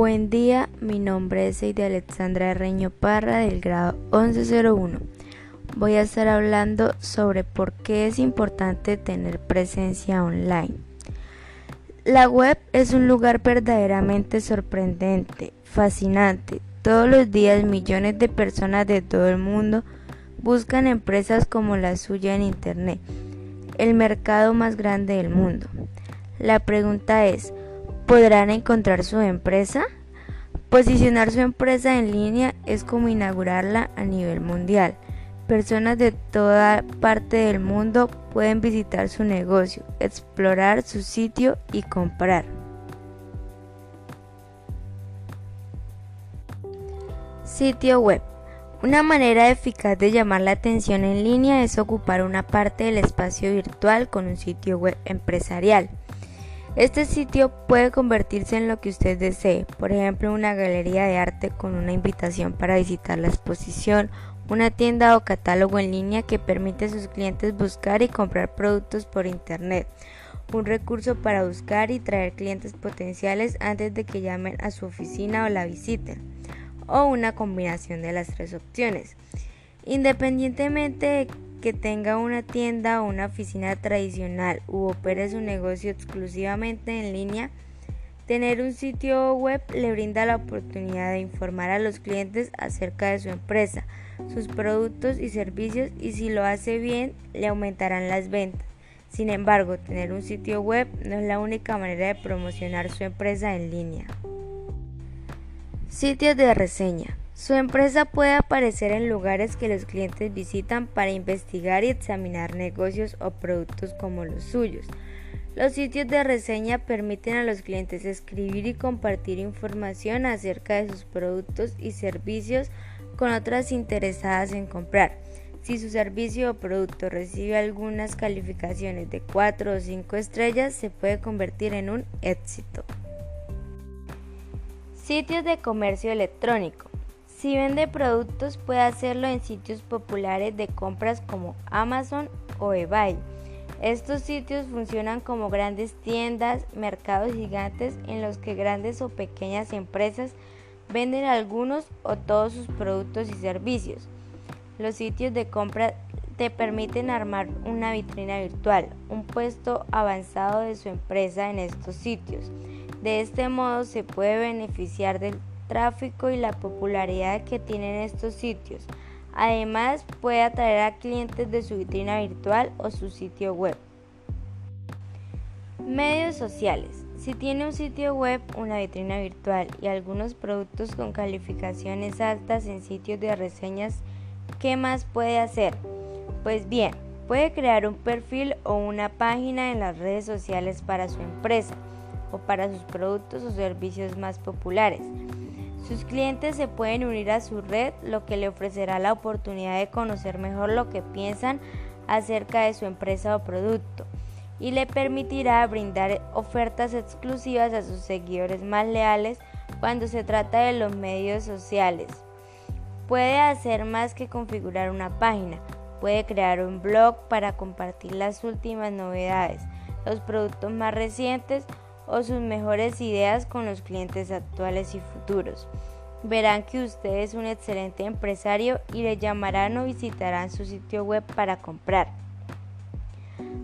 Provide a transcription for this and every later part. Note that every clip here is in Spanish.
Buen día, mi nombre es Eide Alexandra Reño Parra del grado 1101. Voy a estar hablando sobre por qué es importante tener presencia online. La web es un lugar verdaderamente sorprendente, fascinante. Todos los días millones de personas de todo el mundo buscan empresas como la suya en Internet, el mercado más grande del mundo. La pregunta es, podrán encontrar su empresa? Posicionar su empresa en línea es como inaugurarla a nivel mundial. Personas de toda parte del mundo pueden visitar su negocio, explorar su sitio y comprar. Sitio web. Una manera eficaz de llamar la atención en línea es ocupar una parte del espacio virtual con un sitio web empresarial. Este sitio puede convertirse en lo que usted desee, por ejemplo una galería de arte con una invitación para visitar la exposición, una tienda o catálogo en línea que permite a sus clientes buscar y comprar productos por Internet, un recurso para buscar y traer clientes potenciales antes de que llamen a su oficina o la visiten, o una combinación de las tres opciones. Independientemente de que tenga una tienda o una oficina tradicional u opere su negocio exclusivamente en línea, tener un sitio web le brinda la oportunidad de informar a los clientes acerca de su empresa, sus productos y servicios y si lo hace bien le aumentarán las ventas. Sin embargo, tener un sitio web no es la única manera de promocionar su empresa en línea. Sitios de reseña. Su empresa puede aparecer en lugares que los clientes visitan para investigar y examinar negocios o productos como los suyos. Los sitios de reseña permiten a los clientes escribir y compartir información acerca de sus productos y servicios con otras interesadas en comprar. Si su servicio o producto recibe algunas calificaciones de 4 o 5 estrellas, se puede convertir en un éxito. Sitios de comercio electrónico. Si vende productos puede hacerlo en sitios populares de compras como Amazon o eBay. Estos sitios funcionan como grandes tiendas, mercados gigantes en los que grandes o pequeñas empresas venden algunos o todos sus productos y servicios. Los sitios de compra te permiten armar una vitrina virtual, un puesto avanzado de su empresa en estos sitios. De este modo se puede beneficiar del tráfico y la popularidad que tienen estos sitios. Además, puede atraer a clientes de su vitrina virtual o su sitio web. Medios sociales. Si tiene un sitio web, una vitrina virtual y algunos productos con calificaciones altas en sitios de reseñas, ¿qué más puede hacer? Pues bien, puede crear un perfil o una página en las redes sociales para su empresa o para sus productos o servicios más populares. Sus clientes se pueden unir a su red, lo que le ofrecerá la oportunidad de conocer mejor lo que piensan acerca de su empresa o producto y le permitirá brindar ofertas exclusivas a sus seguidores más leales cuando se trata de los medios sociales. Puede hacer más que configurar una página, puede crear un blog para compartir las últimas novedades, los productos más recientes o sus mejores ideas con los clientes actuales y futuros. Verán que usted es un excelente empresario y le llamarán o visitarán su sitio web para comprar.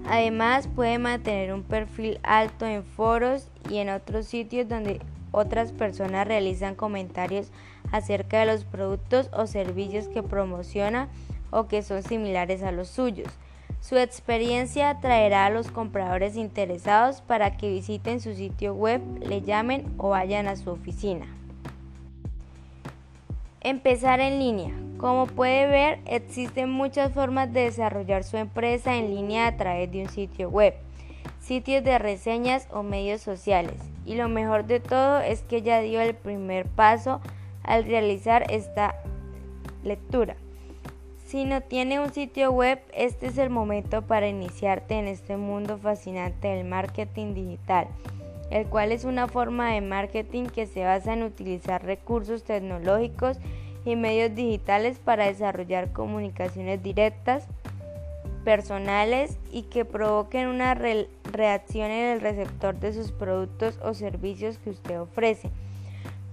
Además puede mantener un perfil alto en foros y en otros sitios donde otras personas realizan comentarios acerca de los productos o servicios que promociona o que son similares a los suyos. Su experiencia atraerá a los compradores interesados para que visiten su sitio web, le llamen o vayan a su oficina. Empezar en línea. Como puede ver, existen muchas formas de desarrollar su empresa en línea a través de un sitio web, sitios de reseñas o medios sociales. Y lo mejor de todo es que ya dio el primer paso al realizar esta lectura. Si no tiene un sitio web, este es el momento para iniciarte en este mundo fascinante del marketing digital, el cual es una forma de marketing que se basa en utilizar recursos tecnológicos y medios digitales para desarrollar comunicaciones directas, personales y que provoquen una reacción en el receptor de sus productos o servicios que usted ofrece.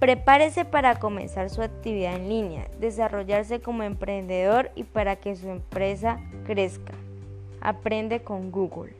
Prepárese para comenzar su actividad en línea, desarrollarse como emprendedor y para que su empresa crezca. Aprende con Google.